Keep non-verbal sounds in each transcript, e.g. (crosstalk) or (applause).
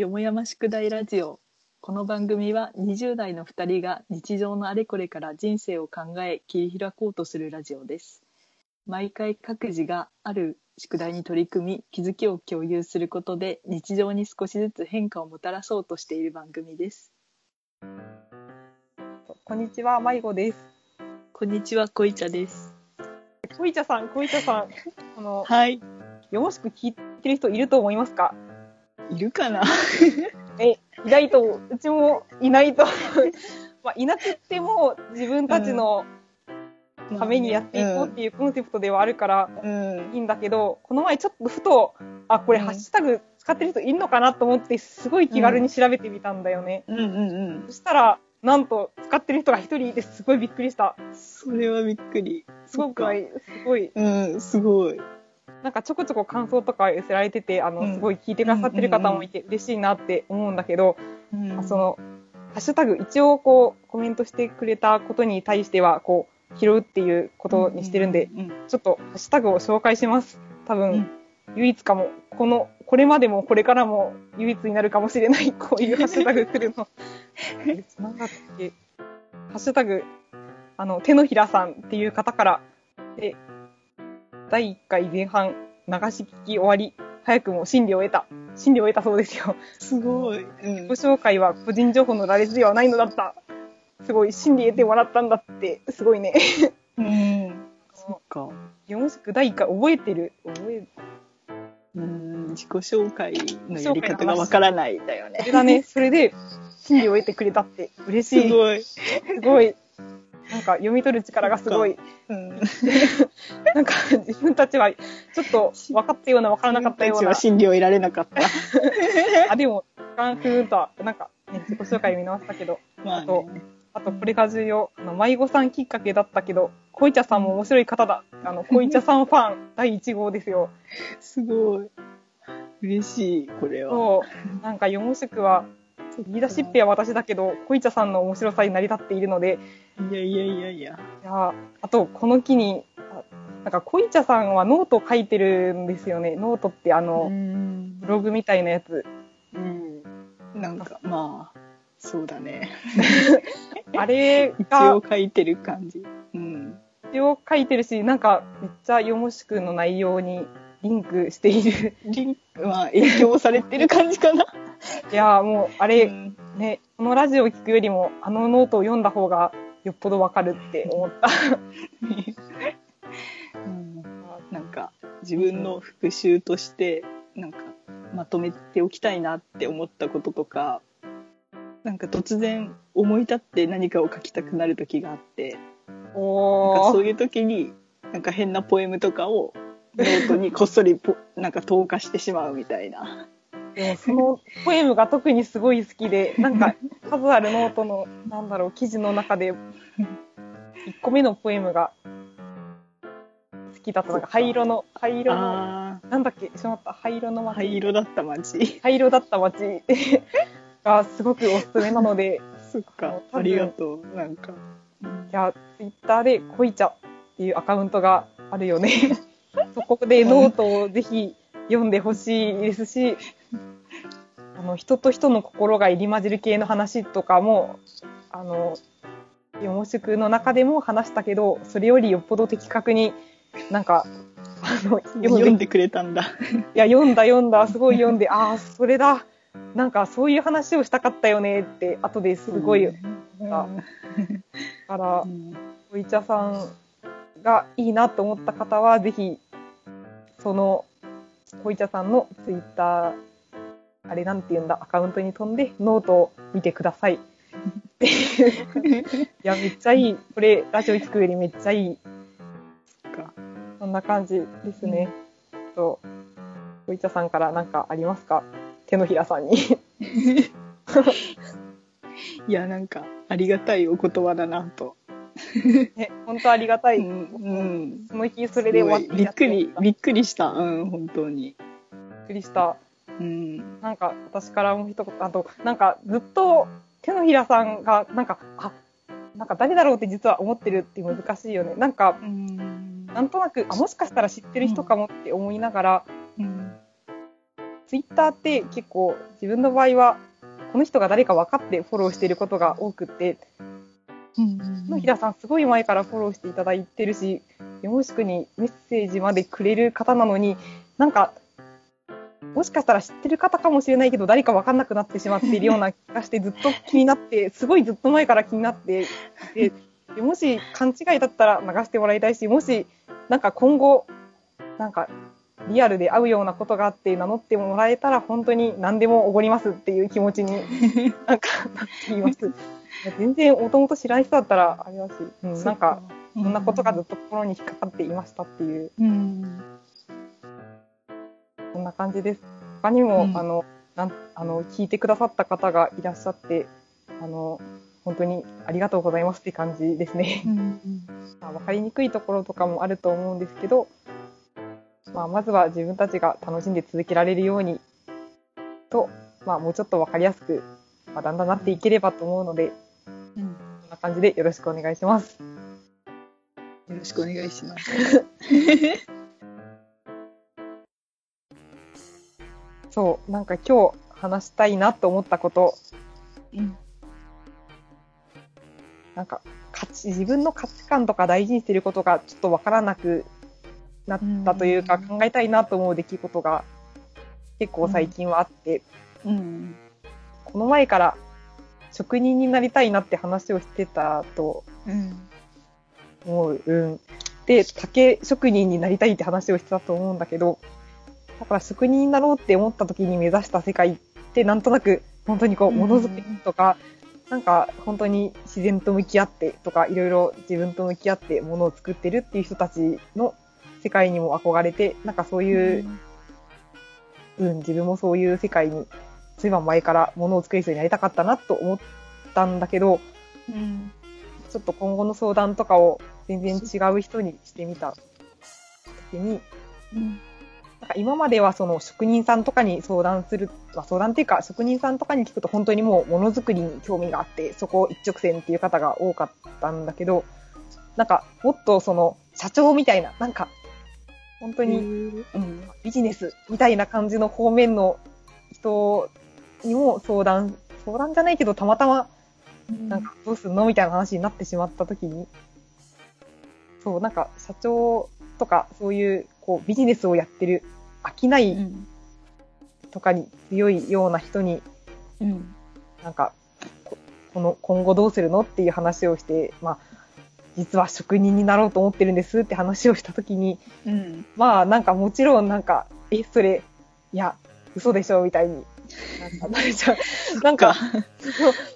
よもやま宿題ラジオ。この番組は20代の2人が日常のあれこれから人生を考え切り開こうとするラジオです。毎回各自がある宿題に取り組み気づきを共有することで日常に少しずつ変化をもたらそうとしている番組です。こんにちは、まいごです。こんにちはこいちゃです。こいちゃさん、こいちゃさん、あの、はい。よろしく聞いてる人いると思いますか？いるかな？(laughs) え、いないと、うちもいないと。(laughs) まあ、いなくっても自分たちのためにやっていこうっていうコンセプトではあるからうん。いいんだけど、この前ちょっとふと、あ、これうん。ハッシュタグ使ってる人いるのかなと思って、すごい気軽に調べてみたんだよね。うんうんうん。そしたら、なんと使ってる人が一人いてすごいびっくりした。それはびっくり。すごくすごい。うんすごいなんかちょこちょこ感想とか寄せられてて、あの、うん。すごい聞いてくださってる方もいて嬉しいなって思うんだけど、うん。その、ハッシュタグ、一応こう、コメントしてくれたことに対しては、こう、拾うっていうことにしてるんで、ちょっとハッシュタグを紹介します。多分、うん。唯一かも、この、これまでもこれからも唯一になるかもしれない、(laughs) こういうハッシュタグ来るの。え (laughs) なんだっけ。ハッシュタグ、あの、手のひらさんっていう方から、で、第1回前半、流し聞き終わり、早くも真理を得た。真理を得たそうですよ。すごい、うんご紹介は個人情報の羅列ではないのだった。すごい、真理得てもらったんだって、すごいね。うんそっかよろしく第1回覚えてる。覚えうん自己紹介のやり方がわからないだよねそれだね。それで、真理を得てくれたって、嬉しい。すごい、すごい。なんか読み取る力がすごい。うん、(laughs) なんか自分たちはちょっと分かったような分からなかったような自分たちは。真理を得られなかった (laughs) あ、でも、ガンフーンとは、なんか、ね、自己紹介見直したけど、まああとねあとこれが重要。あの、迷子さんきっかけだったけど、こいちゃさんも面白い方だ。あの、こいちゃさんファン第1号ですよ。(laughs) すごい嬉しいこれはそう。なんか、よもしくは、言い出しっぺは私だけど、こいちゃさんの面白さに成り立っているので、いやいやいやいや。いやあと、この機に、あなんか、こいちゃさんはノートを書いてるんですよね。ノートってあの、ん。ブログみたいなやつ。うん。なんかまあそうだね。(laughs) あれ一応書いてる感じ。うん。一応書いてるし、なんか、めっちゃよもしくの内容にリンクしている。リンクは影響されてる感じかな (laughs) いやーもう、あれ、うんね、このラジオを聞くよりも、あのノートを読んだ方がよっぽどわかるって思った。うんなんか自分の復習としてなんかまとめておきたいなって思ったこととかなんか突然思い立って何かを書きたくなる時があってなんか。そういう時になんか変なポエムとかをノートにこっそりポなんか投下してしまうみたいな。でもそのポエムが特にすごい好きで、(laughs) なんか数あるノートの、なんだろう、記事の中で、1個目のポエムが好きだった。なんか灰色の、灰色の、あなんだっけ、しまった、灰色のあ街。灰色だった街。灰色だった街 (laughs) がすごくおすすめなので、そっかありがとうなんか。いや、ツイッターでこいちゃっていうアカウントがあるよね。そこでノートをぜひ読んでほしいですし、あの、人と人の心が入り混じる系の話とかも、あの、よもしくの中でも話したけど、それよりよっぽど的確になんか、あの、読んでくれたんだ。いや、読んだ読んだ、すごい読んで、ああ、それだ。なんかそういう話をしたかったよねって、後ですごい、うんあからう、んおいちゃさんがいいなと思った方は、ぜひ、その、おいちゃさんのツイッター、あれなんて言うんだ、アカウントに飛んで、ノートを見てください。(laughs) いや、めっちゃいい。これ、ラジオ聞くよりめっちゃいい。かそんな感じですね。と、おいちゃさんから何かありますか？手のひらさんに。(laughs) いやなんかありがたいお言葉だなと。ね、本当ありがたい。うんうんその日それで終わってびっくりびっびっくりしたうん本当に。くりした。うんなんか私からもう一言、あと、なんかずっと手のひらさんが、なんか、あ、なんか誰だろうって実は思ってるって難しいよね。なんか、うんなんとなく、あ、もしかしたら知ってる人かもって思いながら、うんツイッターって結構自分の場合は、この人が誰か分かってフォローしていることが多くって、野平さんすごい前からフォローしていただいてるし、よもしくにメッセージまでくれる方なのに、なんか、もしかしたら知ってる方かもしれないけど、誰か分かんなくなってしまっているような気がして、ずっと気になって、(laughs) すごいずっと前から気になっていて、でもし勘違いだったら流してもらいたいし、もし、なんか今後、なんか、リアルで会うようなことがあって名乗ってもらえたら本当に何でもおごりますっていう気持ちになんかなっています。全然もともと知らない人だったらあれだし、うん、なんか、そんなことがずっと心に引っかかっていましたっていう、うん。そんな感じです。他にも、うんあの、なんあの、聞いてくださった方がいらっしゃって、あの、本当にありがとうございますって感じですね。うん。(laughs) まあ、分かりにくいところとかもあると思うんですけど、まあ、まずは自分たちが楽しんで続けられるようにと、まあ、もうちょっと分かりやすく、まあ、だんだんなっていければと思うので、うん。こんな感じでよろしくお願いします。よろしくお願いします。(laughs) そう、なんか今日話したいなと思ったこと、うん。なんか価値、自分の価値観とか大事にしてることがちょっと分からなくなったというか、うん考えたいなと思う出来事が結構最近はあって、うん。この前から職人になりたいなって話をしてたとうん。思う。うん。で、竹職人になりたいって話をしてたと思うんだけど、だから職人になろうって思った時に目指した世界ってなんとなく本当にこう、うんものづくりとか、なんか本当に自然と向き合ってとか、いろいろ自分と向き合ってものを作ってるっていう人たちの世界にも憧れて、なんかそういう、うん、自分もそういう世界に、そういえば前からものを作る人になりたかったなと思ったんだけど、うん。ちょっと今後の相談とかを全然違う人にしてみた時に、うん。なんか今まではその職人さんとかに相談する、まあ、相談っていうか職人さんとかに聞くと本当にもうものづくりに興味があって、そこ一直線っていう方が多かったんだけど、なんかもっとその社長みたいな、なんか本当にうん。ビジネスみたいな感じの方面の人にも相談、相談じゃないけどたまたまなんかどうするのみたいな話になってしまった時に、そう、なんか社長とかそういうこうビジネスをやってる商ういん。とかに強いような人に、うん。なんか、ここの今後どうするのっていう話をして、まあ、実は職人になろうと思ってるんですって話をした時に、うん。まあなんかもちろんなんか、え、それ、いや、嘘でしょみたいに。なんか、なれちゃう。なんか、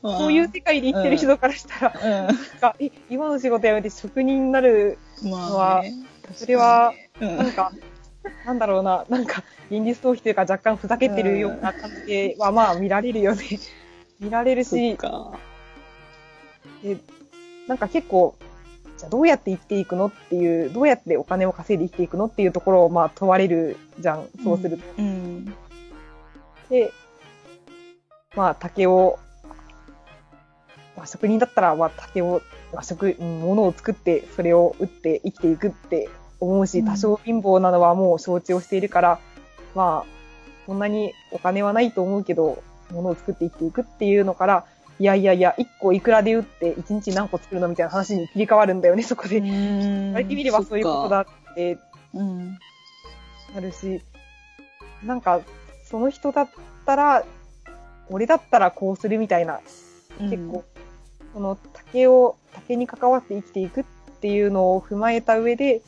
そういう世界で生きてる人からしたら、うん。なんか、え、今の仕事辞めて職人になる、まあね、それは、うん、なんか、なんだろうな、なんか、現実逃避というか若干ふざけてるような感じでは、まあ見られるよね。(laughs) 見られるし、か。でなんか結構、じゃあどうやって生きていくのっていう、どうやってお金を稼いで生きていくのっていうところをまあ問われるじゃん、そうすると。うん。で、まあ竹を、まあ、職人だったら、まあ竹を、まあ、食、うん物を作って、それを売って生きていくって思うし、うん多少貧乏なのはもう承知をしているから、まあ、そんなにお金はないと思うけど、物を作って生きていくっていうのから、いやいやいや、1個いくらで売って1日何個作るのみたいな話に切り替わるんだよね、(laughs) そこで。言われてみればそういうことだってうん。なるし、なんか、その人だったら、俺だったらこうするみたいな、結構、その竹を、竹に関わって生きていくっていうのを踏まえた上で、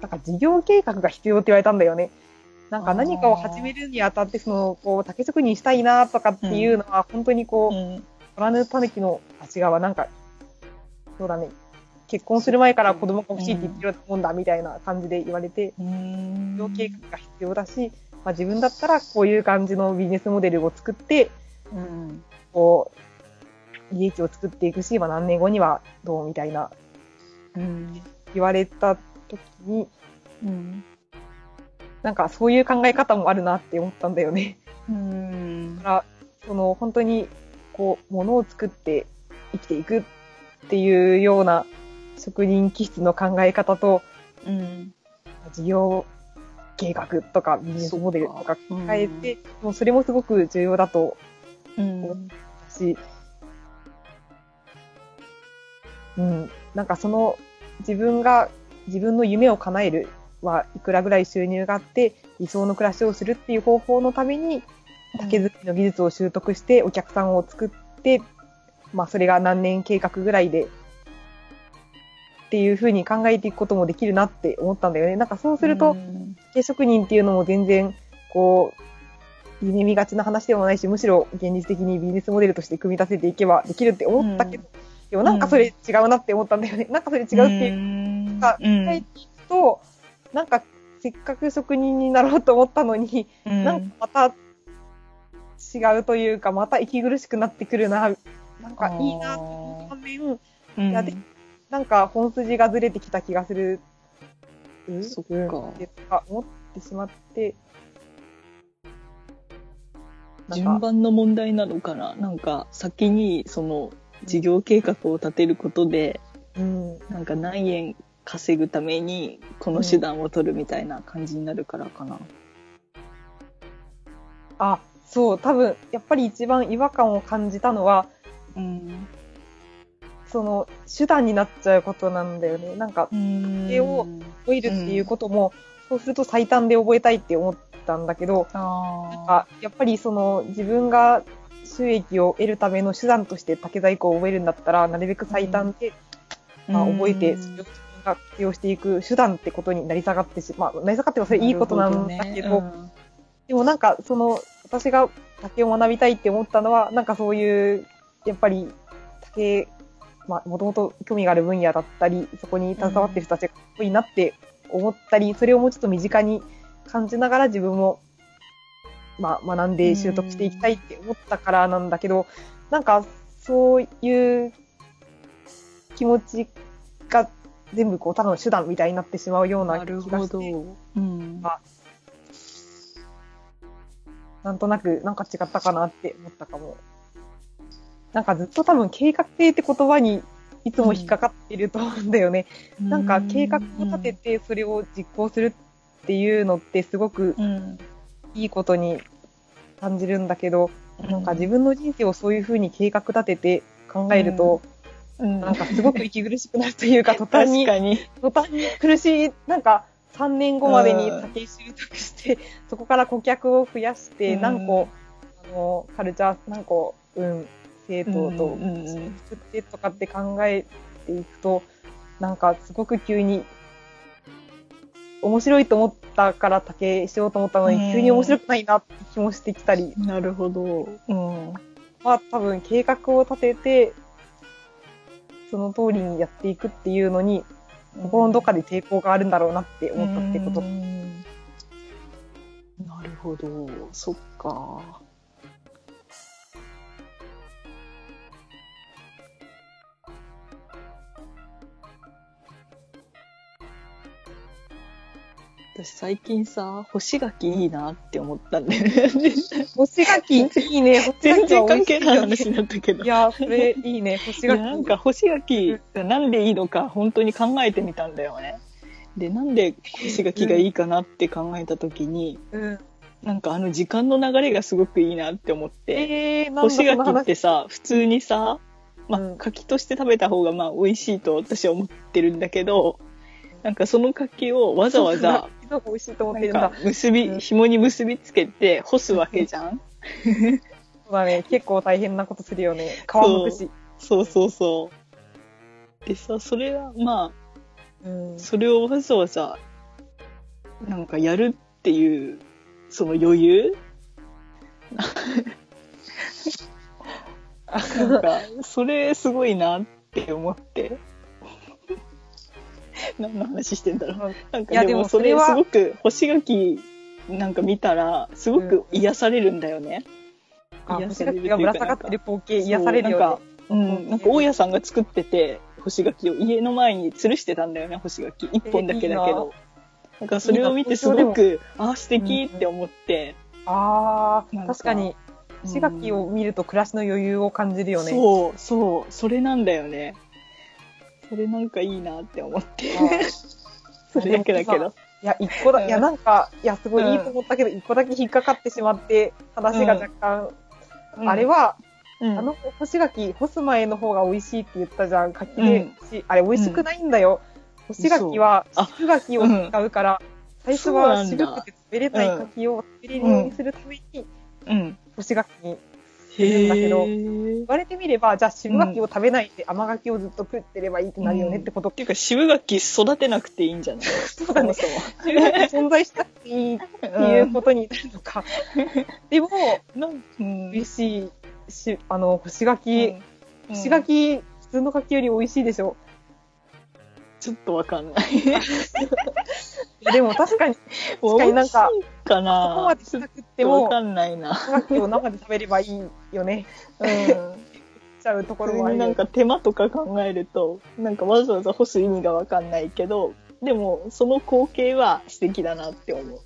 なんか事業計画が必要って言われたんだよね。なんか何かを始めるにあたって、その、こう、竹職人したいなとかっていうのは、本当にこう、うん。虎の狸の、あ、違うわ、なんか、そうだね。結婚する前から子供が欲しいって言ってるもんだ、みたいな感じで言われて、うん。事業計画が必要だし、まあ、自分だったらこういう感じのビジネスモデルを作って、うん。こう、利益を作っていくし、まあ、何年後にはどうみたいなうん。言われた時に、うん。なんかそういう考え方もあるなって思ったんだよね。うんだ。から、その本当に、こう、物を作って生きていくっていうような職人気質の考え方と、うん。事業計画とかビジネスモデルとかそっか変えて、もうそれもすごく重要だとうん。思うし、うん、なんかその自分が自分の夢を叶えるはいくらぐらい収入があって理想の暮らしをするっていう方法のために竹作りの技術を習得してお客さんを作って、まあそれが何年計画ぐらいでっていうふうに考えていくこともできるなって思ったんだよね。なんかそうすると、うん。竹職人っていうのも全然、こう、夢見がちな話でもないし、むしろ現実的にビジネスモデルとして組み立てていけばできるって思ったけど、でもなんかそれ違うなって思ったんだよね。なんかそれ違うっていううん。か、うん書いていくと、なんかせっかく職人になろうと思ったのに、うん。なんかまた違うというか、また息苦しくなってくるな、なんかいいなと思った反面、うん。いやでなんか本筋がずれてきた気がする。うんそっか思ってしまって。順か、番の問題なのかな？なんか先にその事業計画を立てることでうん、なんか何円稼ぐためにこの手段を取るみたいな感じになるからかな。あ、そう、多分、やっぱり一番違和感を感じたのは、うん。その、手段になっちゃうことなんだよね。なんか、絵を覚えるっていうことも、そうすると最短で覚えたいって思ったんだけど、なんあか、やっぱりその、自分が収益を得るための手段として竹細工を覚えるんだったら、なるべく最短で、あまあ、覚えて、それを自分が活用していく手段ってことになり下がってしまう。なり下がってもそれいいことなんだけど、でもなんか、その、私が竹を学びたいって思ったのは、なんかそういう、やっぱり、竹、まあ、もともと興味がある分野だったり、そこに携わってる人たちがかっこいいなって思ったり、それをもうちょっと身近に感じながら自分も、まあ、学んで習得していきたいって思ったからなんだけど、なんか、そういう気持ちが全部こう、ただの手段みたいになってしまうようなな気がして。るほど。うん。あなんとなく、なんか違ったかなって思ったかも。なんかずっと多分計画性って言葉にいつも引っかかってると思うんだよね。なんか計画を立ててそれを実行するっていうのってすごくうん、いいことに感じるんだけど、なんか自分の人生をそういう風に計画立てて考えると、うん、なんかすごく息苦しくなるというか、(laughs) 途端に、に。途端に苦しい、なんか3年後までに竹習得して、そこから顧客を増やして、うん。何個、あの、カルチャー、何個、うん、生徒とうん作ってとかって考えていくと、なんかすごく急に、面白いと思ったから竹しようと思ったのうんに、急に面白くないなって気もしてきたり、なるほど。うん。まあ多分計画を立てて、その通りにやっていくっていうのに、心のどっかで抵抗があるんだろうなって思ったってことう。んなるほど。そっか。私最近さ、干し柿いいなって思ったんだよね。(laughs) 干し柿いいね。全然関係ない。話になったけど。いや、それいいね。干し柿。なんか干し柿がなんでいいのか本当に考えてみたんだよね。で、なんで干し柿がいいかなって考えた時に、うん。なんかあの時間の流れがすごくいいなって思って、えー、干し柿っ。てさ、普通にさ、まあうん、柿として食べた方がまあ美味しいと私は思ってるんだけど、なんかその柿をわざわざ、そう美味しいと思ってるんだか。結び、うん紐に結びつけて干すわけじゃん？そうだね。結構大変なことするよね。皮むくし。そうそうそう。でさ、それはまあ、うん。それをわざわざ、なんかやるっていう、その余裕？(laughs) なんか、それすごいなって思って。何の話してんだろう。なんいやかでもそれすごく、干し柿なんか見たら、すごく癒されるんだよね。あ、干し癒されるぶら下がってる光景癒されるよね。なんか、うん、なんか大家さんが作ってて、干し柿を家の前に吊るしてたんだよね、干し柿。一本だけだけど。なんかそれを見てすごく、あ、素敵って思って。ああ、なんか確かに、干し柿を見ると暮らしの余裕を感じるよね。そう、そう、それなんだよね。それなんかいいなって思って。(laughs) それだけだけど。いや、一個だ、うん。いや、なんか、いや、すごうんいいいと思ったけど、一個だけ引っかかってしまって、話が若干、あれは、は、うん。あの干し柿、干す前の方が美味しいって言ったじゃん、柿で、しあれ美味しくないんだよ。干し柿は、あ。渋柿を使うから、最初は渋くて食べれない柿を食べれるようにするために、うん。干し柿にへるんだけどー言われてみれば、じゃあ渋柿を食べないで甘柿をずっと食ってればいいってなるよねってこと。っていうか、渋柿育てなくていいんじゃない？そうだね。そも渋柿存在したっていいっていうことになるのか。(laughs) でも、うん美味しいし、あの、干し柿、うん。干し柿、普通の柿より美味しいでしょ？ちょっとわかんない。(laughs) でも確かに、確かになんかかそこなまでしなくっても、わかんないな。干し柿を生で食べればいいよね。うん。ちゃうところもあるなんか手間とか考えると、なんかわざわざ干す意味がわかんないけど、でもその光景は素敵だなって思う。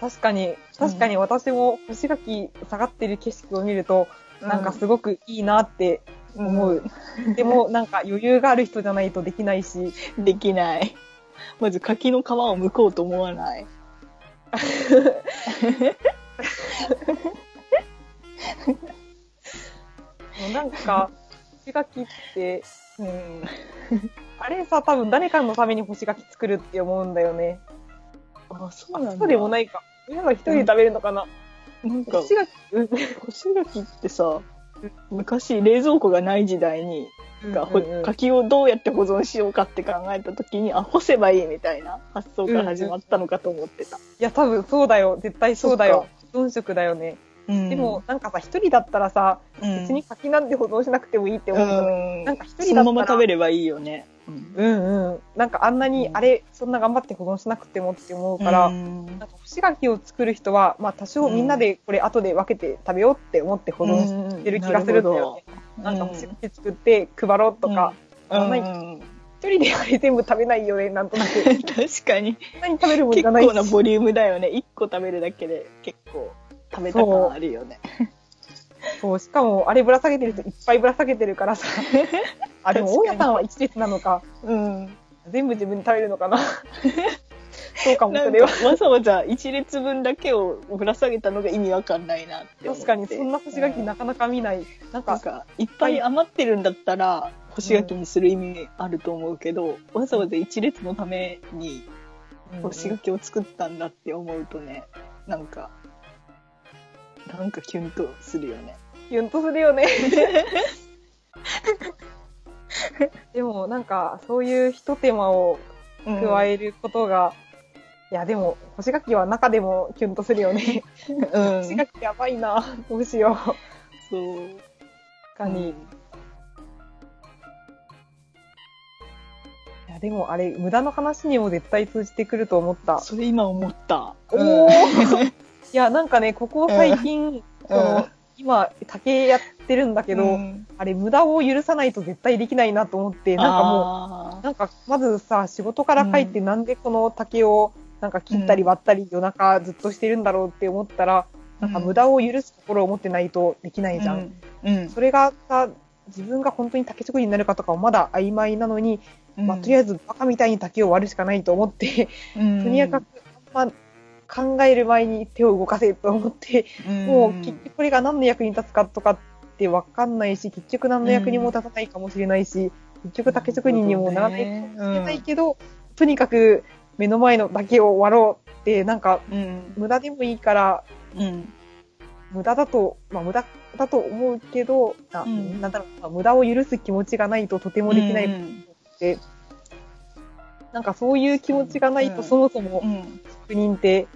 確かに、確かに私も干し柿下がってる景色を見ると、なんかすごくいいなって思う。でも、なんか余裕がある人じゃないとできないし、うんできない。まず柿の皮を剥こうと思わない。もうなんか、干し柿って、うん。あれさ、多分誰かのために干し柿作るって思うんだよね。あ、そうなんだ。そうでもないか。親が一人で食べるのかな。なんか干、し柿、うん干し柿ってさ、昔冷蔵庫がない時代に、うんうん柿をどうやって保存しようかって考えた時に、あ、干せばいいみたいな発想から始まったのかと思ってた。いや、多分そうだよ。絶対そうだよ。保存食だよね。うんでも、、なんかさ、一人だったらさ、うん別に柿なんて保存しなくてもいいって思う。うんなんか一その人だったらまま食べればいいよね。うんうんうん。なんかあんなに、うんあれ、そんな頑張って保存しなくてもって思うから、うんなんか干し柿を作る人は、まあ多少みんなでこれ後で分けて食べようって思って保存してる気がするんだよね。なんか干し柿作って配ろうとか、うん。一人であれ全部食べないよね、なんとなく。(laughs) 確かに。そんなに食べるもんじ結ゃない。し構なボリュームだよね。1個食べるだけで結構食べた感あるよね。(laughs) そう、しかもあれぶら下げてる人いっぱいぶら下げてるからさ。(laughs) あ、でも大家さんは一列なのか。うん。全部自分で食べるのかな。そうかも、それは。わざわざ1列分だけをぶら下げたのが意味わかんないなって確かに、そんな干し柿なかなか見ない。なんか、んかいっぱい余ってるんだったら干し柿にする意味あると思うけど、わざわざ1列のために干し柿を作ったんだって思うとねなんかなんかキュンとするよねキュンとするよね。でもなんかそういう一手間を加えることが、いやでも干し柿は中でもキュンとするよね。うん干し柿やばいな。どうしよう。そう確かに。いやでもあれ無駄の話にも絶対通じてくると思った。それ今思った。おーいやなんかねここ最近、その今竹やってるんだけど、うんあれ無駄を許さないと絶対できないなと思って、なんかもうもなんか、まずさ、仕事から帰ってなんでこの竹をなんか切ったり割ったり夜中ずっとしてるんだろうって思ったら、なんか無駄を許す心を持ってないとできないじゃん。うん。それがさ、自分が本当に竹職人になるかとかはまだ曖昧なのに、まあ、とりあえずバカみたいに竹を割るしかないと思って、とにかくあんま考える前に手を動かせと思って、もう結局これが何の役に立つかとかってわかんないし、結局何の役にも立たないかもしれないし、結局竹職人にもならないかもしれないけど、とにかく目の前の竹を割ろうって、なんかうん。無駄でもいいから、うん。無駄だと、まあ無駄だと思うけど、あうんなんだろう、まあ無駄を許す気持ちがないととてもできないうんって、なんかそういう気持ちがないとうんそもそもうん。職人って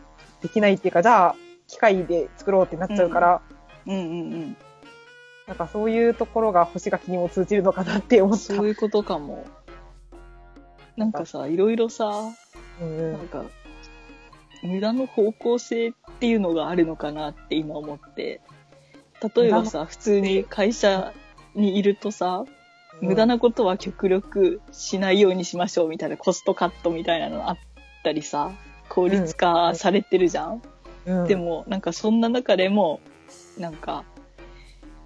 できないっていうか、じゃあ機械で作ろうってなっちゃうから、うんうんなんかそういうところが干し柿にも通じるのかなってうん。思った。そういうことかも。なんかさ、いろいろさ、うんなんか、無駄の方向性っていうのがあるのかなって今思って。例えばさ、普通に会社にいるとさ、無駄なことは極力しないようにしましょうみたいなコストカットみたいなのあったりさ、効率化されてるじゃん？うん。で、も、なんかそんな中でも、なんか、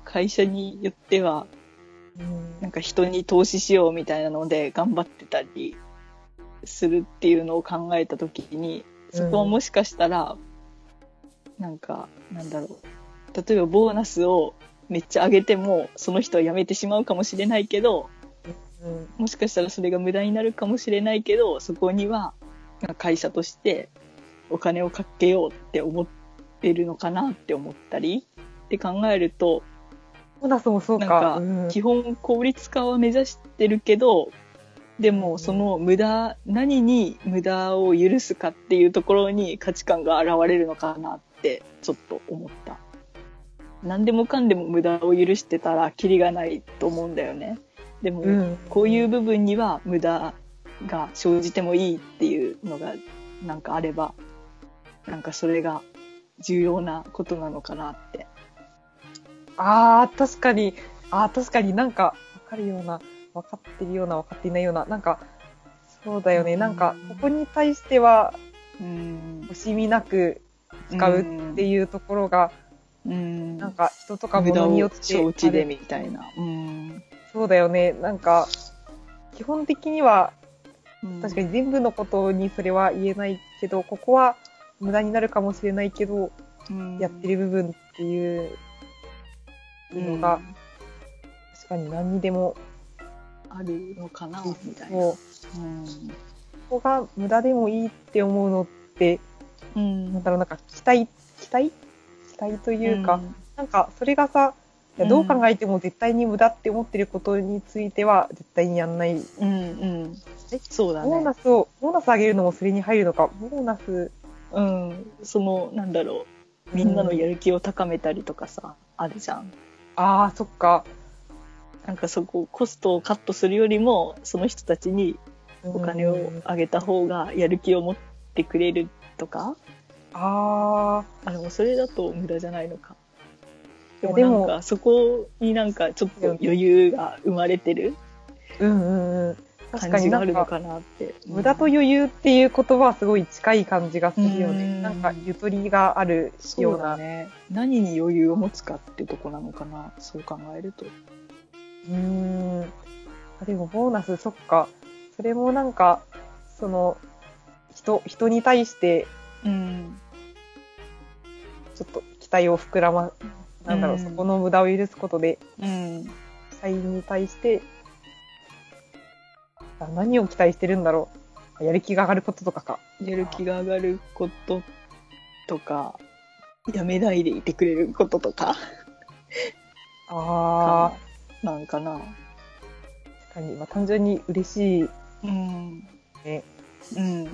会社によっては、うんなんか人に投資しようみたいなので頑張ってたりするっていうのを考えた時にそこはもしかしたら、なんかなんだろう。例えばボーナスをめっちゃ上げてもその人は辞めてしまうかもしれないけどうん。もしかしたらそれが無駄になるかもしれないけどそこには会社としてお金をかけようって思ってるのかなって思ったりって考えるとボーナスもそうか。なんかうん。基本効率化は目指してるけどでもその無駄何に無駄を許すかっていうところに価値観が現れるのかなってちょっと思った。何でもかんでも無駄を許してたらキリがないと思うんだよね。でも、うん。こういう部分には無駄が生じてもいいっていうのがなんかあればなんかそれが重要なことなのかなってああ、確かに、ああ、確かになんか、わかるような、わかってるような、わかっていないような、なんか、そうだよね。なんか、ここに対しては、うん。惜しみなく使うっていうところが、うん。なんか、人とか物によって承知でみたいな。うん。そうだよね。なんか、基本的には、確かにに全部のことにそれは言えないけど、ここは無駄になるかもしれないけど、やってる部分っていうのが、確かに何にでもあるのかなみたいな。こううん。ここが無駄でもいいって思うのって、うん。なんだろう、なんか期待、期待？期待というか、なんかそれがさ、いやどう考えても絶対に無駄って思ってることについては絶対にやんない。うん。うん。えそうだね。ボーナ。スを、ボーナス上げるのもそれに入るのか。ボーナス、うん、そのなんだろう。みんなのやる気を高めたりとかさ、あるじゃん。ああ、そっか。なんかそこコストをカットするよりもその人たちにお金をあげた方がやる気を持ってくれるとか？ああでもそれだと無駄じゃないのか。でもなんかそこになんかちょっと余裕が生まれてるあ、うんうんうん。確か感じがあるのかなって。無駄と余裕っていう言葉はすごい近い感じがするよね。うんなんか、ゆとりがあるそような。うだね。何に余裕を持つかってとこなのかな。そう考えると。うーん。あでも、ボーナス、そっか。それもなんか、その、人、人に対して、うん。ちょっと期待を膨らま、なんだろう、うんそこの無駄を許すことで、うん。社員に対して、あ何を期待してるんだろう。やる気が上がることとかか。やる気が上がることとか、やめないでいてくれることとか、ああ、なんかな。確かに、まあ、単純に嬉しい。うん。ねうん。ね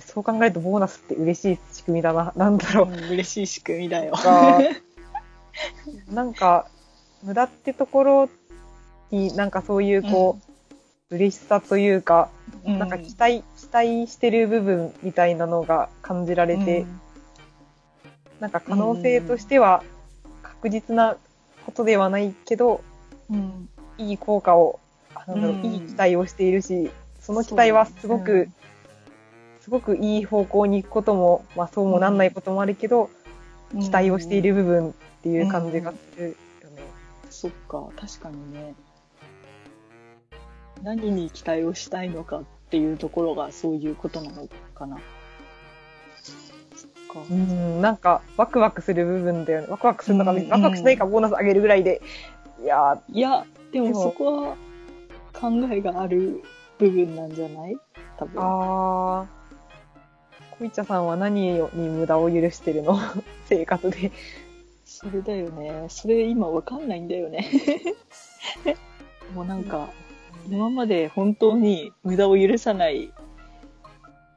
そう考えると、ボーナスって嬉しい仕組みだな。なんだろう。嬉しい仕組みだよ。がなんか、無駄ってところになんかそういうこう、嬉しさというか、うん。なんか期待、期待してる部分みたいなのが感じられて、なんか可能性としては確実なことではないけど、うん、いい効果を、あなんだろううん。いい期待をしているし、その期待はすごく、すごくいい方向に行くことも、まあそうもなんないこともあるけど、うん。期待をしている部分っていう感じがするよね。そっか、確かにね。何に期待をしたいのかっていうところがそういうことなのかな。う。ん、なんかワクワクする部分だよね。ワクワクするのか、うんワクワクしないかボーナス上げるぐらいで。いやいや、でもそこは考えがある部分なんじゃない？多ー、分。あー。こいちゃさんは何に無駄を許してるの？(laughs) 生活で。それだよね。それ今わかんないんだよね。(laughs) もうなんか、今まで本当に無駄を許さない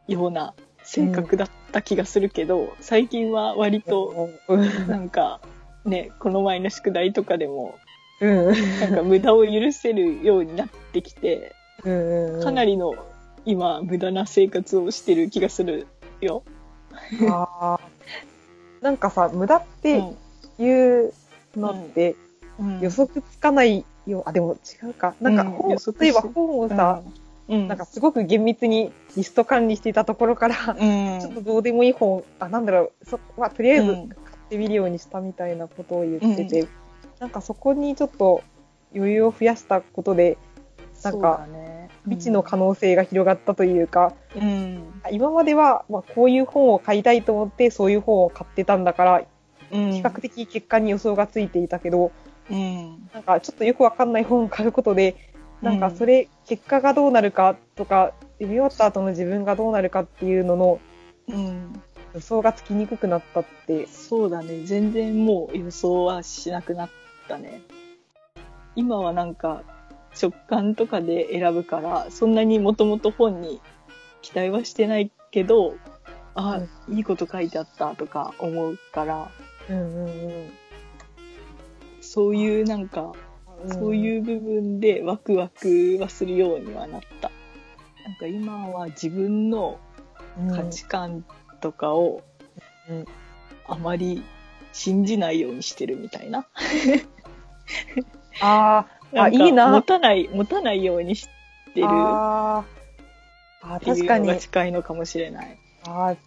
ような性格だった気がするけど、最近は割と、うん。なんか、ね、この前の宿題とかでも、うん。なんか無駄を許せるようになってきて、うん。かなりの今無駄な生活をしてる気がするよ。あーなんかさ、無駄っていうのってうん予測つかないよ。あ、でも違うか。なんかうん本、予測例えばし本をさ、うん、なんかすごく厳密にリスト管理していたところから、うん、ちょっとどうでもいい本、あ、なんだろう、そこはとりあえずうん買ってみるようにしたみたいなことを言ってて、なんかそこにちょっと余裕を増やしたことで、なんかね、未知の可能性が広がったというか、うん。今までは、まあ、こういう本を買いたいと思って、そういう本を買ってたんだから、うん。比較的結果に予想がついていたけど、うん。なんかちょっとよくわかんない本を買うことで、なんかそれ、結果がどうなるかとか、読み終わった後の自分がどうなるかっていうののうん。予想がつきにくくなったって、そうだね。全然もう予想はしなくなったね。今はなんか直感とかで選ぶから、そんなにもともと本に期待はしてないけど、あ、いいこと書いてあったとか思うから、うんうんうん。そういうなんか、そういう部分でワクワクはするようにはなった。なんか今は自分のうん価値観とかをうんあまり信じないようにしてるみたいな。あーあ、いいな。持たない、持たないようにしてるっあーあ確かに。近いのかもしれない。あー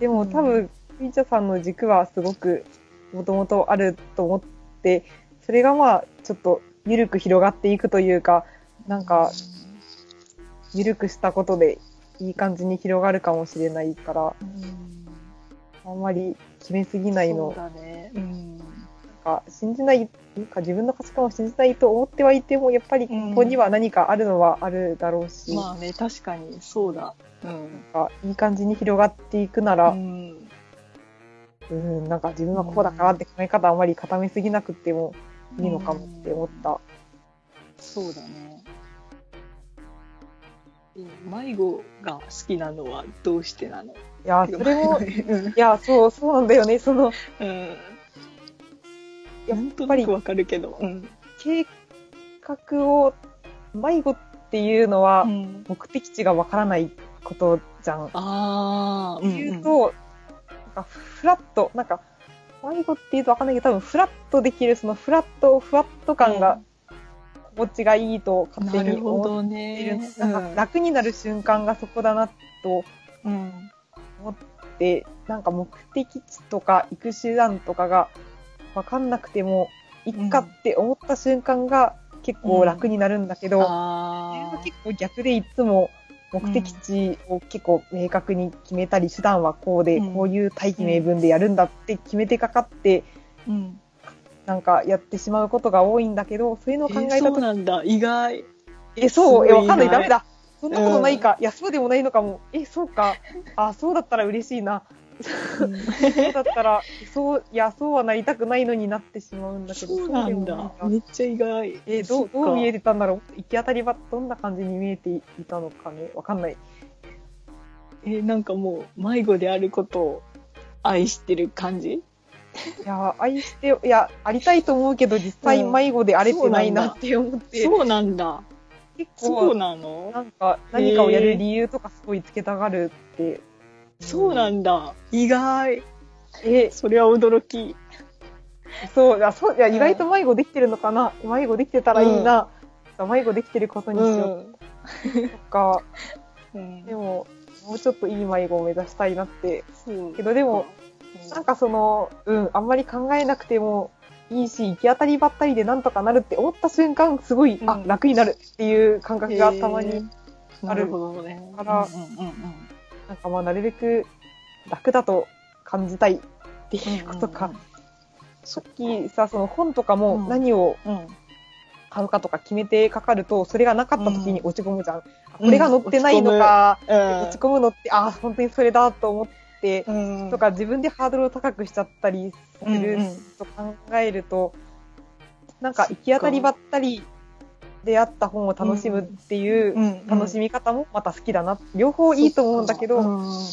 でも多分、ピーチャさんの軸はすごくもともとあると思って、それがまあ、ちょっと緩く広がっていくというか、なんか、緩くしたことでいい感じに広がるかもしれないから、うん、あんまり決めすぎないの、そうだね。うん。なんか信じない、なんか自分の価値観を信じないと思ってはいても、やっぱりここには何かあるのはあるだろうし、まあね、確かにそうだ。うん。なんかいい感じに広がっていくなら、うんうん、なんか自分はこうだからって考え方あまり固めすぎなくてもいいのかもって思った。そうだね。え迷子が好きなのはどうしてなの？いや、それも、いうんや、そう、そうなんだよね。その、うん。やっぱりわかるけど。うん。計画を、迷子っていうのはうん、目的地がわからないことじゃん。ああ、うん、言うと、なんかフラット、なんか、迷子って言うとわかんないけど、多分フラットできる、そのフラット、ふわっと感が、心地がいいと勝手に思っどている。ね。なんか楽になる瞬間がそこだなとうん。で、なんか目的地とか行く手段とかが分かんなくても、いっかって思った瞬間が結構楽になるんだけど、自分はあ結構逆でいつも目的地を結構明確に決めたり、手段はこうで、うんこういう大義名分でやるんだって決めてかかって、あ。うん。なんかやってしまうことが多いんだけど、そういうのを考ええそうなんだ。意外。え、そう、え、わかんない、ダメだ。そんなことないか。いや、そうでもないのかも。え、そうか。あ、そうだったら嬉しいな。そうだったら、そう、いや、そうはなりたくないのになってしまうんだけど。そうなんだめっちゃ意外。え、どう、どう見えてたんだろう？行き当たりはどんな感じに見えていたのかね？わかんない。え、なんかもう、迷子であることを愛してる感じ？いや、愛して、いや、ありたいと思うけど、実際うん迷子であれてないなって思って、そうなんだ。結そう構、なの？なんか、何かをやる理由とかすごいつけたがるって。そうなんだ。意外。え、それは驚き。そう、いや、そう、いや、うん。意外と迷子できてるのかな？迷子できてたらいいな。迷子できてることにしよう。とか、(laughs) うん。でも、もうちょっといい迷子を目指したいなって。けどでも、なんかその、うん、あんまり考えなくてもいいし、行き当たりばったりでなんとかなるって思った瞬間、すごい、あう、ん。楽になるっていう感覚がたまに、へー。なるほどね。からうんうんうんなんかまあ、なるべく楽だと感じたいっていうことか。さっきさ、その本とかもうん。何を。買うかとか決めてかかると、それがなかった時にうん。落ち込むじゃん。あうんこれが載ってないのか、うん。落ち込むのって、あ、本当にそれだと思って、うん。とか自分でハードルを高くしちゃったりすると考えると、なんか。行き当たりばったりであった本を楽しむっていううん。楽しみ方もまた好きだな。両方いいと思うんだけど、うん。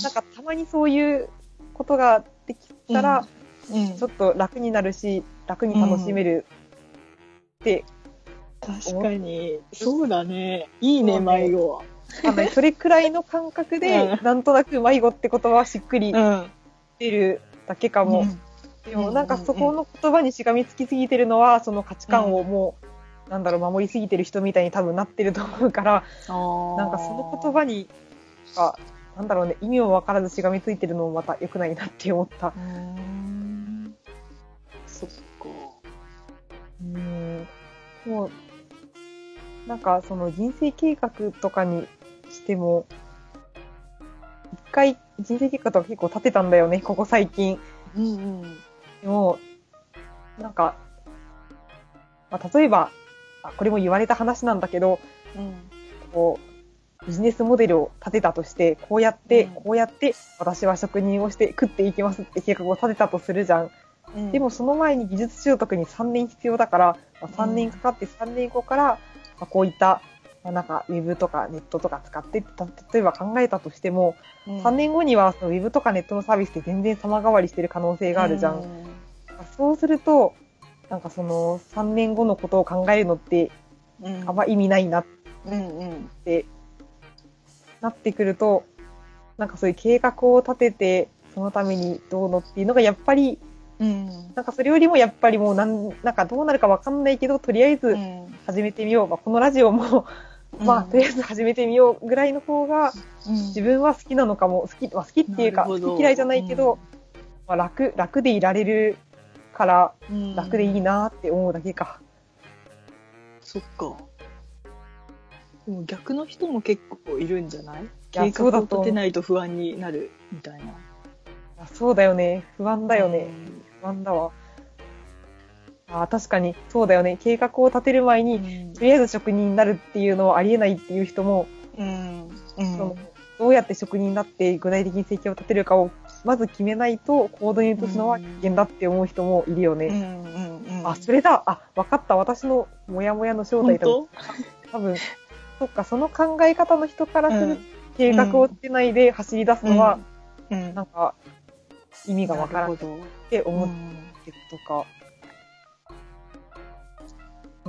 なんかたまにそういうことができたら、うん。ちょっと楽になるし、楽に楽しめるって、確かに。そうだね。いいね、迷子。は。あのそれくらいの感覚で、うん。なんとなく迷子って言葉はしっくりん。出るだけかも。うん。でもなんかそこの言葉にしがみつきすぎてるのは、その価値観をもう、なんだろう、守りすぎてる人みたいに多分なってると思うから、なんかその言葉に、かなんだろうね、意味もわからずしがみついてるのもまた良くないなって思った。そっか。うん。もう、なんかその人生計画とかにしても、一回人生計画とか結構立てたんだよね、ここ最近。うんうんでも、なんか、まあ、例えば、あこれも言われた話なんだけど、うん。こう、ビジネスモデルを立てたとして、こうやって、うん。こうやって、私は職人をして食っていきますって計画を立てたとするじゃん。うん。でもその前に技術習得に3年必要だから、まあ、3うん年かかって3年後から、まあ、こういった、まあ、なんかウェブとかネットとか使ってた、例えば考えたとしても、うん。3年後にはそのウェブとかネットのサービスって全然様変わりしてる可能性があるじゃん。そうすると、なんかその3年後のことを考えるのってうん。あんま意味ないなってなってくると、なんかそういう計画を立てて、そのためにどうのっていうのがやっぱりうん。なんかそれよりもやっぱりもうなん、なんかどうなるかわかんないけど、とりあえずうん。始めてみよう。まあ、このラジオも、まあ、うんとりあえず始めてみようぐらいの方が、自分は好きなのかも、好き、まあ、好きっていうか、好き嫌いじゃないけど、まあ、楽、楽でいられるから、うん楽でいいなって思うだけか。そっかでも逆の人も結構いるんじゃない？や計画を立てないと不安になるみたいなあそうだよね。不安だよね。不安だわ。あ確かに、そうだよね。計画を立てる前うに、んとりあえず職人になるっていうのはありえないっていう人も、うんそのどうやって職人になって具体的に生計を立てるかをまず決めないと行動に移すのは危険だって思う人もいるよね。うんうんうんあ、それだ。あ、わかった。私のモヤモヤの正本体だ。当？多分、そっか、その考え方の人からするうん計画を立てないで走り出すのは、うんなんか、意味がわからないって思っうんてるとか。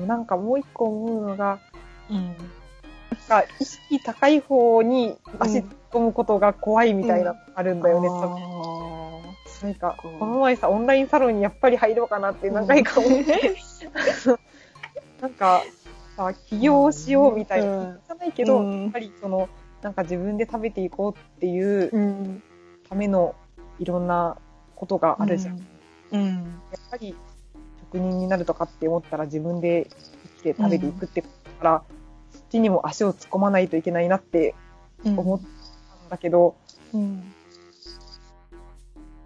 なんかもう一個思うのが、うんか意識高い方に足突っ込むことが怖いみたいなのあるんだよね、多分。あなんか、この前さ、オンラインサロンにやっぱり入ろうかなって何回か思って、(laughs) なんか、さ、起業しようみたいな、うん。じゃないけど、うん。やっぱりその、なんか自分で食べていこうっていうためのいろんなことがあるじゃん。やうん。っぱり職人になるとかって思ったら自分で生きて食べていくってことだから、そっちにも足を突っ込まないといけないなってうん。思ったんだけど、うん。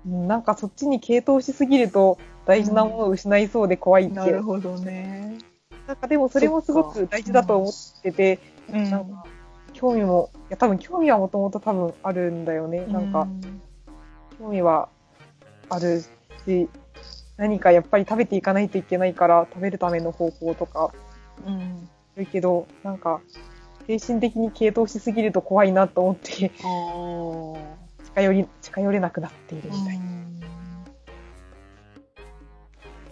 うんなんかそっちに傾倒しすぎると大事なものを失いそうで怖いって、なるほどね。なんかでもそれもすごく大事だと思ってて、うん。なんか興味も、いや多分興味はもともと多分あるんだよね。なんか興味はあるし、何かやっぱり食べていかないといけないから食べるための方法とか。うん。いるけど、なんか精神的に傾倒しすぎると怖いなと思って近寄り、近寄れなくなっているみたいな。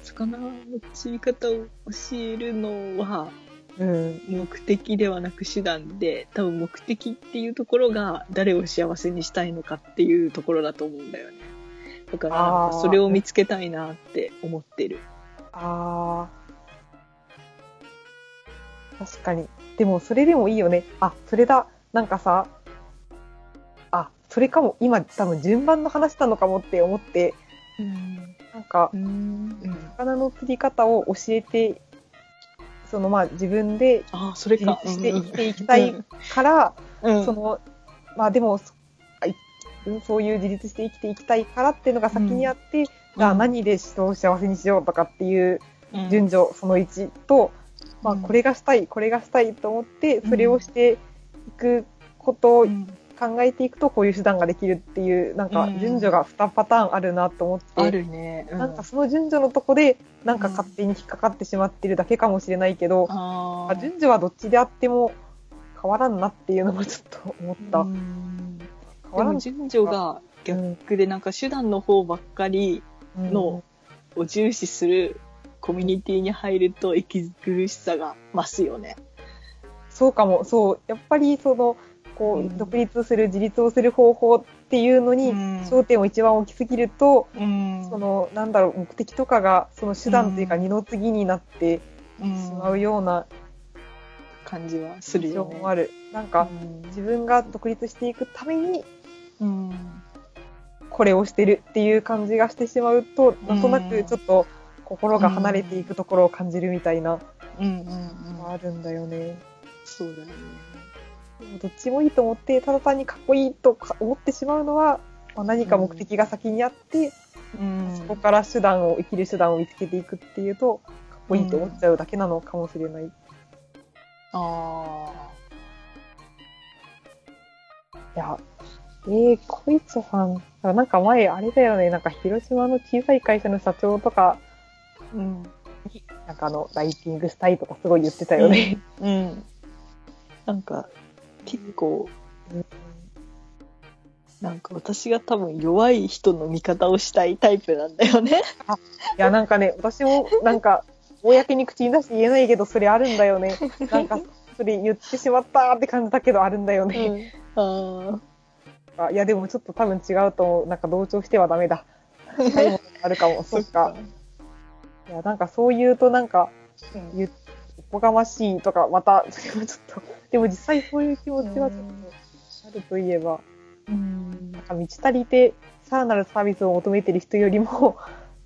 魚の釣り方を教えるのはうん。目的ではなく手段で多分目的っていうところが誰を幸せにしたいのかっていうところだと思うんだよねだからなんあーかそれを見つけたいなって思ってるああ。確かに。でも、それでもいいよね。あ、それだ。なんかさ、あ、それかも。今、多分順番の話なのかもって思って、うん。なんか、うん。魚の釣り方を教えて、そのまあ自分でああそれ自か立して生きていきたいから、うん。その、まあでも、そういう自立して生きていきたいからっていうのが先にあって、じゃあ何で人を幸せにしようとかっていううん。順序その1と、まあうん。これがしたい、これがしたいと思って、それをしていくことをうん。考えていくとこういう手段ができるっていう、なんかうん。順序が2パターンあるなと思って、なんかその順序のとこで、なんか勝手に引っかかってしまってるだけかもしれないけど、順序はどっちであっても変わらんなっていうのもちょっと思った。変わらんも順序が逆でなんか手段の方ばっかりのを重視するコミュニティに入ると息苦しさが増すよね。そうかも、そう。やっぱりその、こう独立する、自立をする方法っていうのに、うん。焦点を一番置きすぎると、うん。その、なんだろう、目的とかが、その手段というかうん。二の次になってしまうような感じはする印よね。ある。なんか、自分が独立していくために、うん。これをしてるっていう感じがしてしまうと、んなんとなくちょっと心が離れていくところを感じるみたいなうんうんうん。あるんだよね。そうだよね。でもどっちもいいと思って、ただ単にかっこいいとか思ってしまうのは、まあ、何か目的が先にあって、うんそこから手段を、生きる手段を見つけていくっていうと、かっこいいと思っちゃうだけなのかもしれない。いあや、えー、こいつさん、なんか前、あれだよね、なんか広島の小さい会社の社長とか、あ。うん。なんかあの、ライティングしたいとかすごい言ってたよね。うん。なんか、結構、なんか私が多分弱い人の味方をしたいタイプなんだよね。いや、なんかね、(laughs) 私も、なんか、公に口に出して言えないけど、それあるんだよね。(laughs) なんか、それ言ってしまったって感じだけど、あるんだよね。ああいや、でもちょっと多分違うと。なんか同調してはダメだ。あるかも。(laughs) あ。そっか。。いや、なんかそう言うとなんか、言うおこがましいとか、また、それもちょっと、でも実際そういう気持ちはちょっとあるといえば、うん。なんか満ち足りて、さらなるサービスを求めてる人よりも、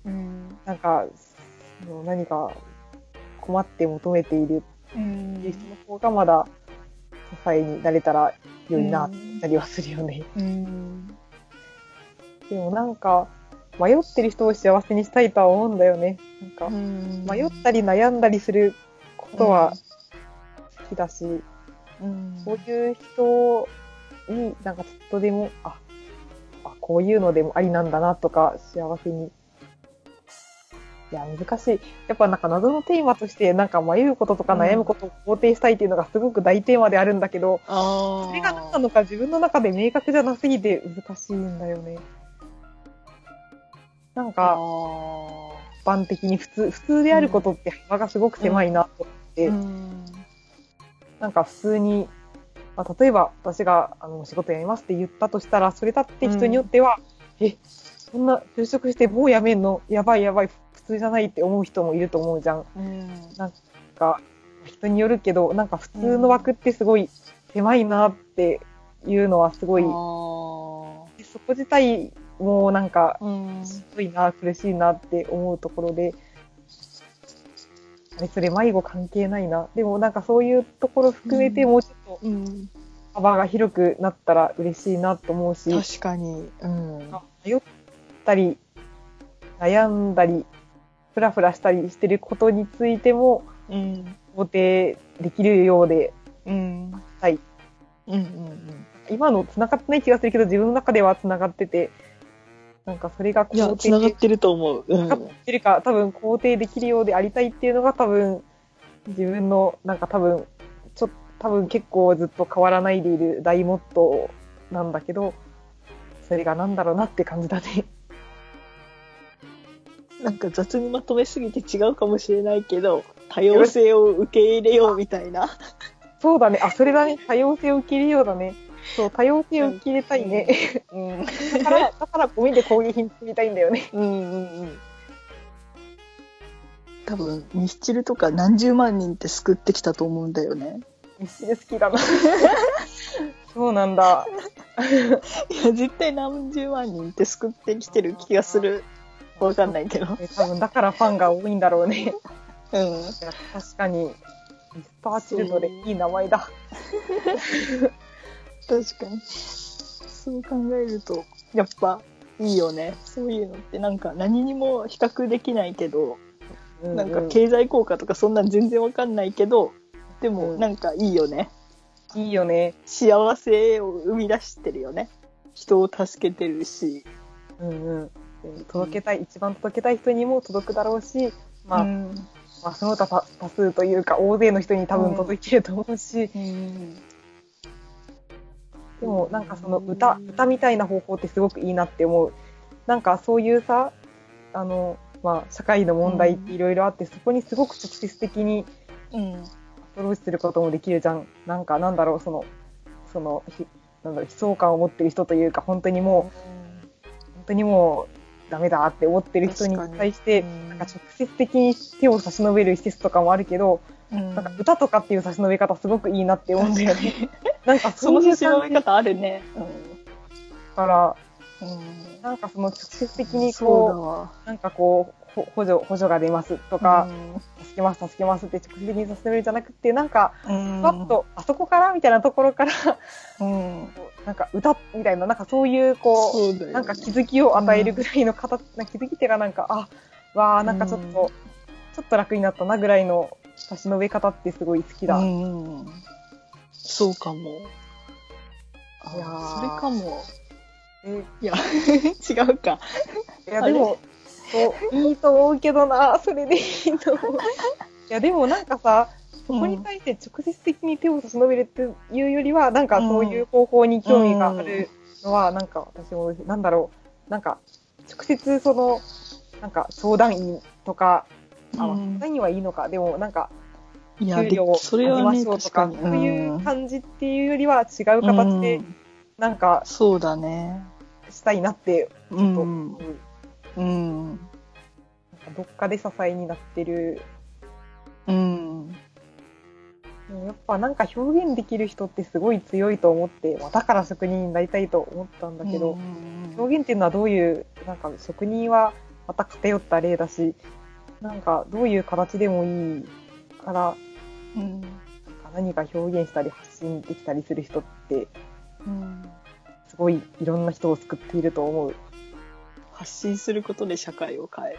うん。(laughs) なんか、その何か困って求めているうんっていう人の方がまだ、支えになれたら良いな、ったりはするよね。うん。でもなんか、迷ってる人を幸せにしたいとは思うんだよね。なんか、うん迷ったり悩んだりすることは好きだし、うんそういう人になんかちょっとでも、あ、あこういうのでもありなんだなとか、幸せに。いや、難しい。やっぱなんか謎のテーマとして、なんか迷うこととか悩むことを肯定したいっていうのがすごく大テーマであるんだけど、ああ。それが何なのか自分の中で明確じゃなすぎて難しいんだよね。なんあか、ー一般的に普通、普通であることって幅がすごく狭いなと思って、うん。なんか普通に、まあ、例えば私があの仕事辞めますって言ったとしたら、それだって人によっては、え、そんな就職してもう辞めんの？やばいやばい、普通じゃないって思う人もいると思うじゃん。うん。なんか、人によるけど、なんか普通の枠ってすごい狭いなっていうのはすごい、あそこ自体もうなんか。しんどいな、苦しいなって思うところで、あれ、それ迷子関係ないな。でもなんかそういうところ含めてうんもうちょっとうん。幅が広くなったら嬉しいなと思うし、確かに。うん。迷ったり、悩んだり、ふらふらしたりしてることについてもうん。肯定できるようで、うん。はい。うんうん今の繋がってない気がするけど、自分の中では繋がってて、なんかそれがうん。いや、肯繋がっ定てると思う。う繋がっん。てるか、多分肯定できるようでありたいっていうのが多分、自分の、なんか多分、ちょっと、多分結構ずっと変わらないでいる大モットーなんだけど、それがなんだろうなって感じだね。(laughs) なんか雑にまとめすぎて違うかもしれないけど、多様性を受け入れようみたいな。そうだね。あ、それだね。多様性を受け入れようだね。そう、多様性を受け入れたいね。うん。だから、(laughs) だからゴミで攻撃に積みたいんだよね。うんうんうん。多分、ミスチルとか何十万人って救ってきたと思うんだよね。ミスチル好きだな。(laughs) そうなんだ。いや、絶対何十万人って救ってきてる気がする。わかんないけど。え多分だからファンが多いんだろうね。うん。確かに、ミスターチルドレン、いい名前だ。(laughs) 確かに。そう考えると、やっぱいいよね。そういうのってなんか何にも比較できないけど、なんか経済効果とかそんなん全然わかんないけど、でもうんなんかいいよね。いいよね。幸せを生み出してるよね。人を助けてるし。うんうん。届けたい、一番届けたい人にも届くだろうし、まあ、うんまあ、その他多多数というか、大勢の人に多分届いてると思うし、うんでもなんかその歌、歌みたいな方法ってすごくいいなって思う。なんかそういうさ、あの、まあ、社会の問題っていろいろあって、そこにすごく直接的にうんアプローチすることもできるじゃん。なんかなんだろう、その、その、ひなんだろう、悲壮感を持ってる人というか、本当にもう、本当にもうダメだって思ってる人に対して、なんか直接的に手を差し伸べる施設とかもあるけど、うん。なんか歌とかっていう差し伸べ方すごくいいなって思うんだよね。(laughs) なんかその差し伸べ方あるね。から、うん。なんかその直接的にこわう、なんかこう、ほ補助、補助が出ますとか、助けます、助けますって直接的にさせるんじゃなくて、なんか、うん。ふわっと、あそこからみたいなところから、うん。なんか歌みたいな、なんかそういう、こう、ね。なんか気づきを与えるぐらいの形、なんか気づきっていうかなんか、あ、わあなんかちょっと、うん。ちょっと楽になったなぐらいの差し伸べ方ってすごい好きだ。うん。そうかも。いやー。それかも。えいや (laughs) 違うか。いや、でも、そう、いいと思うけどな、それでいいと思う。いや、でもなんかさ、そこに対して直接的に手を差し伸べるっていうよりは、なんかそういう方法に興味があるのは、なんか私も、なんだろう、なんか、直接その、なんか相談員とか、うん。相談員はいいのか、でもなんか、給料を上げましょうとか、確かにそういう感じっていうよりは違う形でう、ん。なんか、そうだね。したいなって、うちょっとん。思う。うん。なんかどっかで支えになってる。うん。でもやっぱなんか表現できる人ってすごい強いと思って、まあ、だから職人になりたいと思ったんだけど、表現っていうのはどういう、なんか職人はまた偏った例だし、なんかどういう形でもいいから、うんなんか何か表現したり発信できたりする人って、うん。すごいいろんな人を救っていると思う。発信することで社会を変える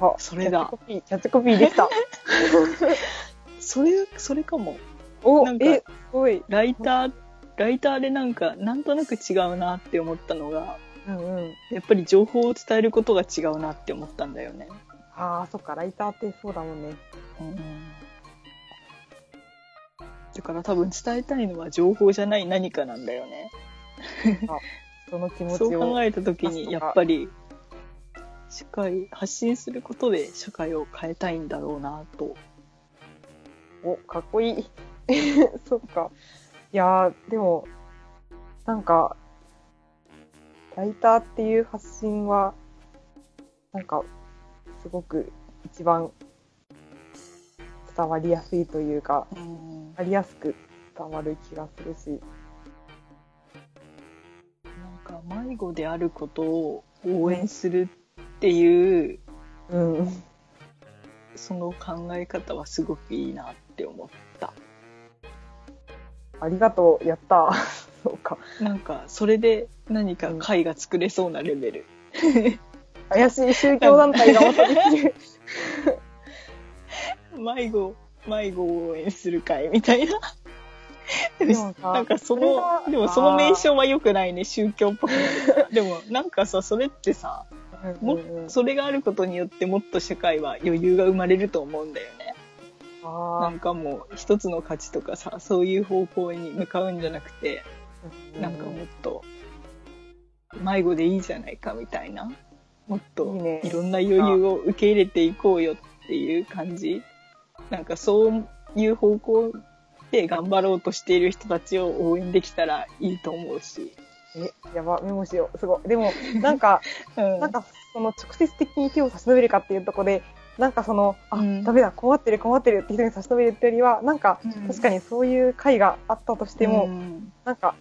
あそれだキャッチコピー、キャッチコピーできた。(laughs) それそれかもおなん、かえ、すごい。ライターライターでなんかなんとなく違うなって思ったのがうんうん。やっぱり情報を伝えることが違うなって思ったんだよね。ああ、そっか、ライターってそうだもんね。だから多分伝えたいのは情報じゃない何かなんだよね。その気持ちそうを。考えた時にやっぱり社会発信することで社会を変えたいんだろうなと。お、かっこいい。(laughs) そっか。いやー、でも、なんか、ライターっていう発信は、なんか、すごく一番伝わりやすいというか、うんわりやすく伝わる気がするし、なんか迷子であることを応援するっていううん。その考え方はすごくいいなって思った。ありがとう、やった。(laughs) そうか。なんかそれで何か会が作れそうなレベル。怪しい宗教団体がまたできる。(laughs) 迷子迷子を応援する会みたいな。(laughs) なんかそれのがでもその名称は良くないね宗教っぽく。(laughs) でもなんかさそれってさもそれがあることによってもっと社会は余裕が生まれると思うんだよね。なあんかもう一つの価値とかさそういう方向に向かうんじゃなくてーなんかもっと迷子でいいじゃないかみたいな。もっといろんな余裕を受け入れていこうよっていう感じ。なんかそういう方向で頑張ろうとしている人たちを応援できたらいいと思うし、え、やば、メモしよう。すごい。でも、なんか、(laughs) うん。なんか、その直接的に手を差し伸べるかっていうところで、なんかその、あ、うん。ダメだ、困ってる、困ってるって人に差し伸べるってよりは、なんか、うん。確かにそういう会があったとしても、うん。なんか、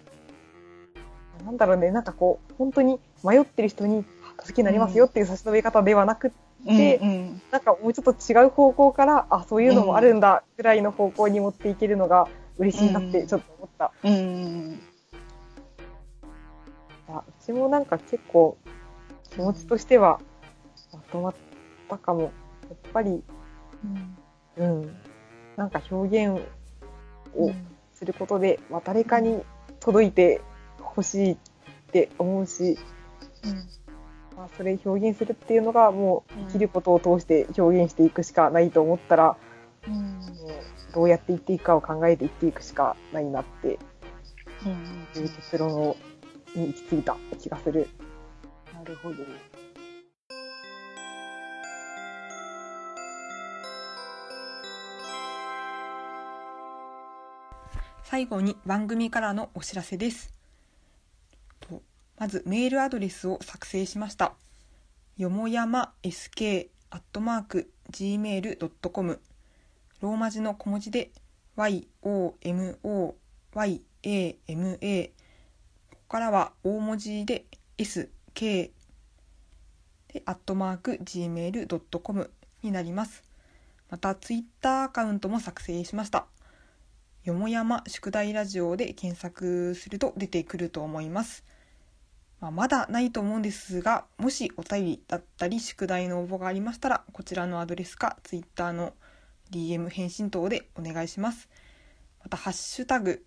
なんだろうね、なんかこう、本当に迷ってる人に、助けになりますよっていう差し伸べ方ではなく、でうんうん。なんかもうちょっと違う方向から、あ、そういうのもあるんだ、ぐらいの方向に持っていけるのが嬉しいなってちょっと思った。うん。いやうちもなんか結構気持ちとしてはまとまったかも。やっぱり、うん。なんか表現をすることで、まあ、誰かに届いてほしいって思うし、まあ、それ表現するっていうのがもう生きることを通して表現していくしかないと思ったら、うんもうどうやっていっていくかを考えていっていくしかないなってうんいう結論をに行き着いた気がする。なるほど。最後に番組からのお知らせです。まずメールアドレスを作成しました。よもやま sk.gmail.com ローマ字の小文字で yomoyama ここからは大文字で sk でアットマーク gmail.com になります。またツイッターアカウントも作成しました。よもやま宿題ラジオで検索すると出てくると思います。まあ、まだないと思うんですが、もしお便りだったり宿題の応募がありましたら、こちらのアドレスか Twitter の DM 返信等でお願いします。また、ハッシュタグ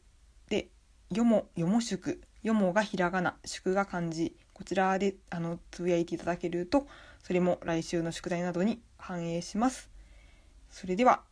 で、よも、よも宿、よもがひらがな、宿が漢字、こちらであのつぶやいていただけると、それも来週の宿題などに反映します。それでは。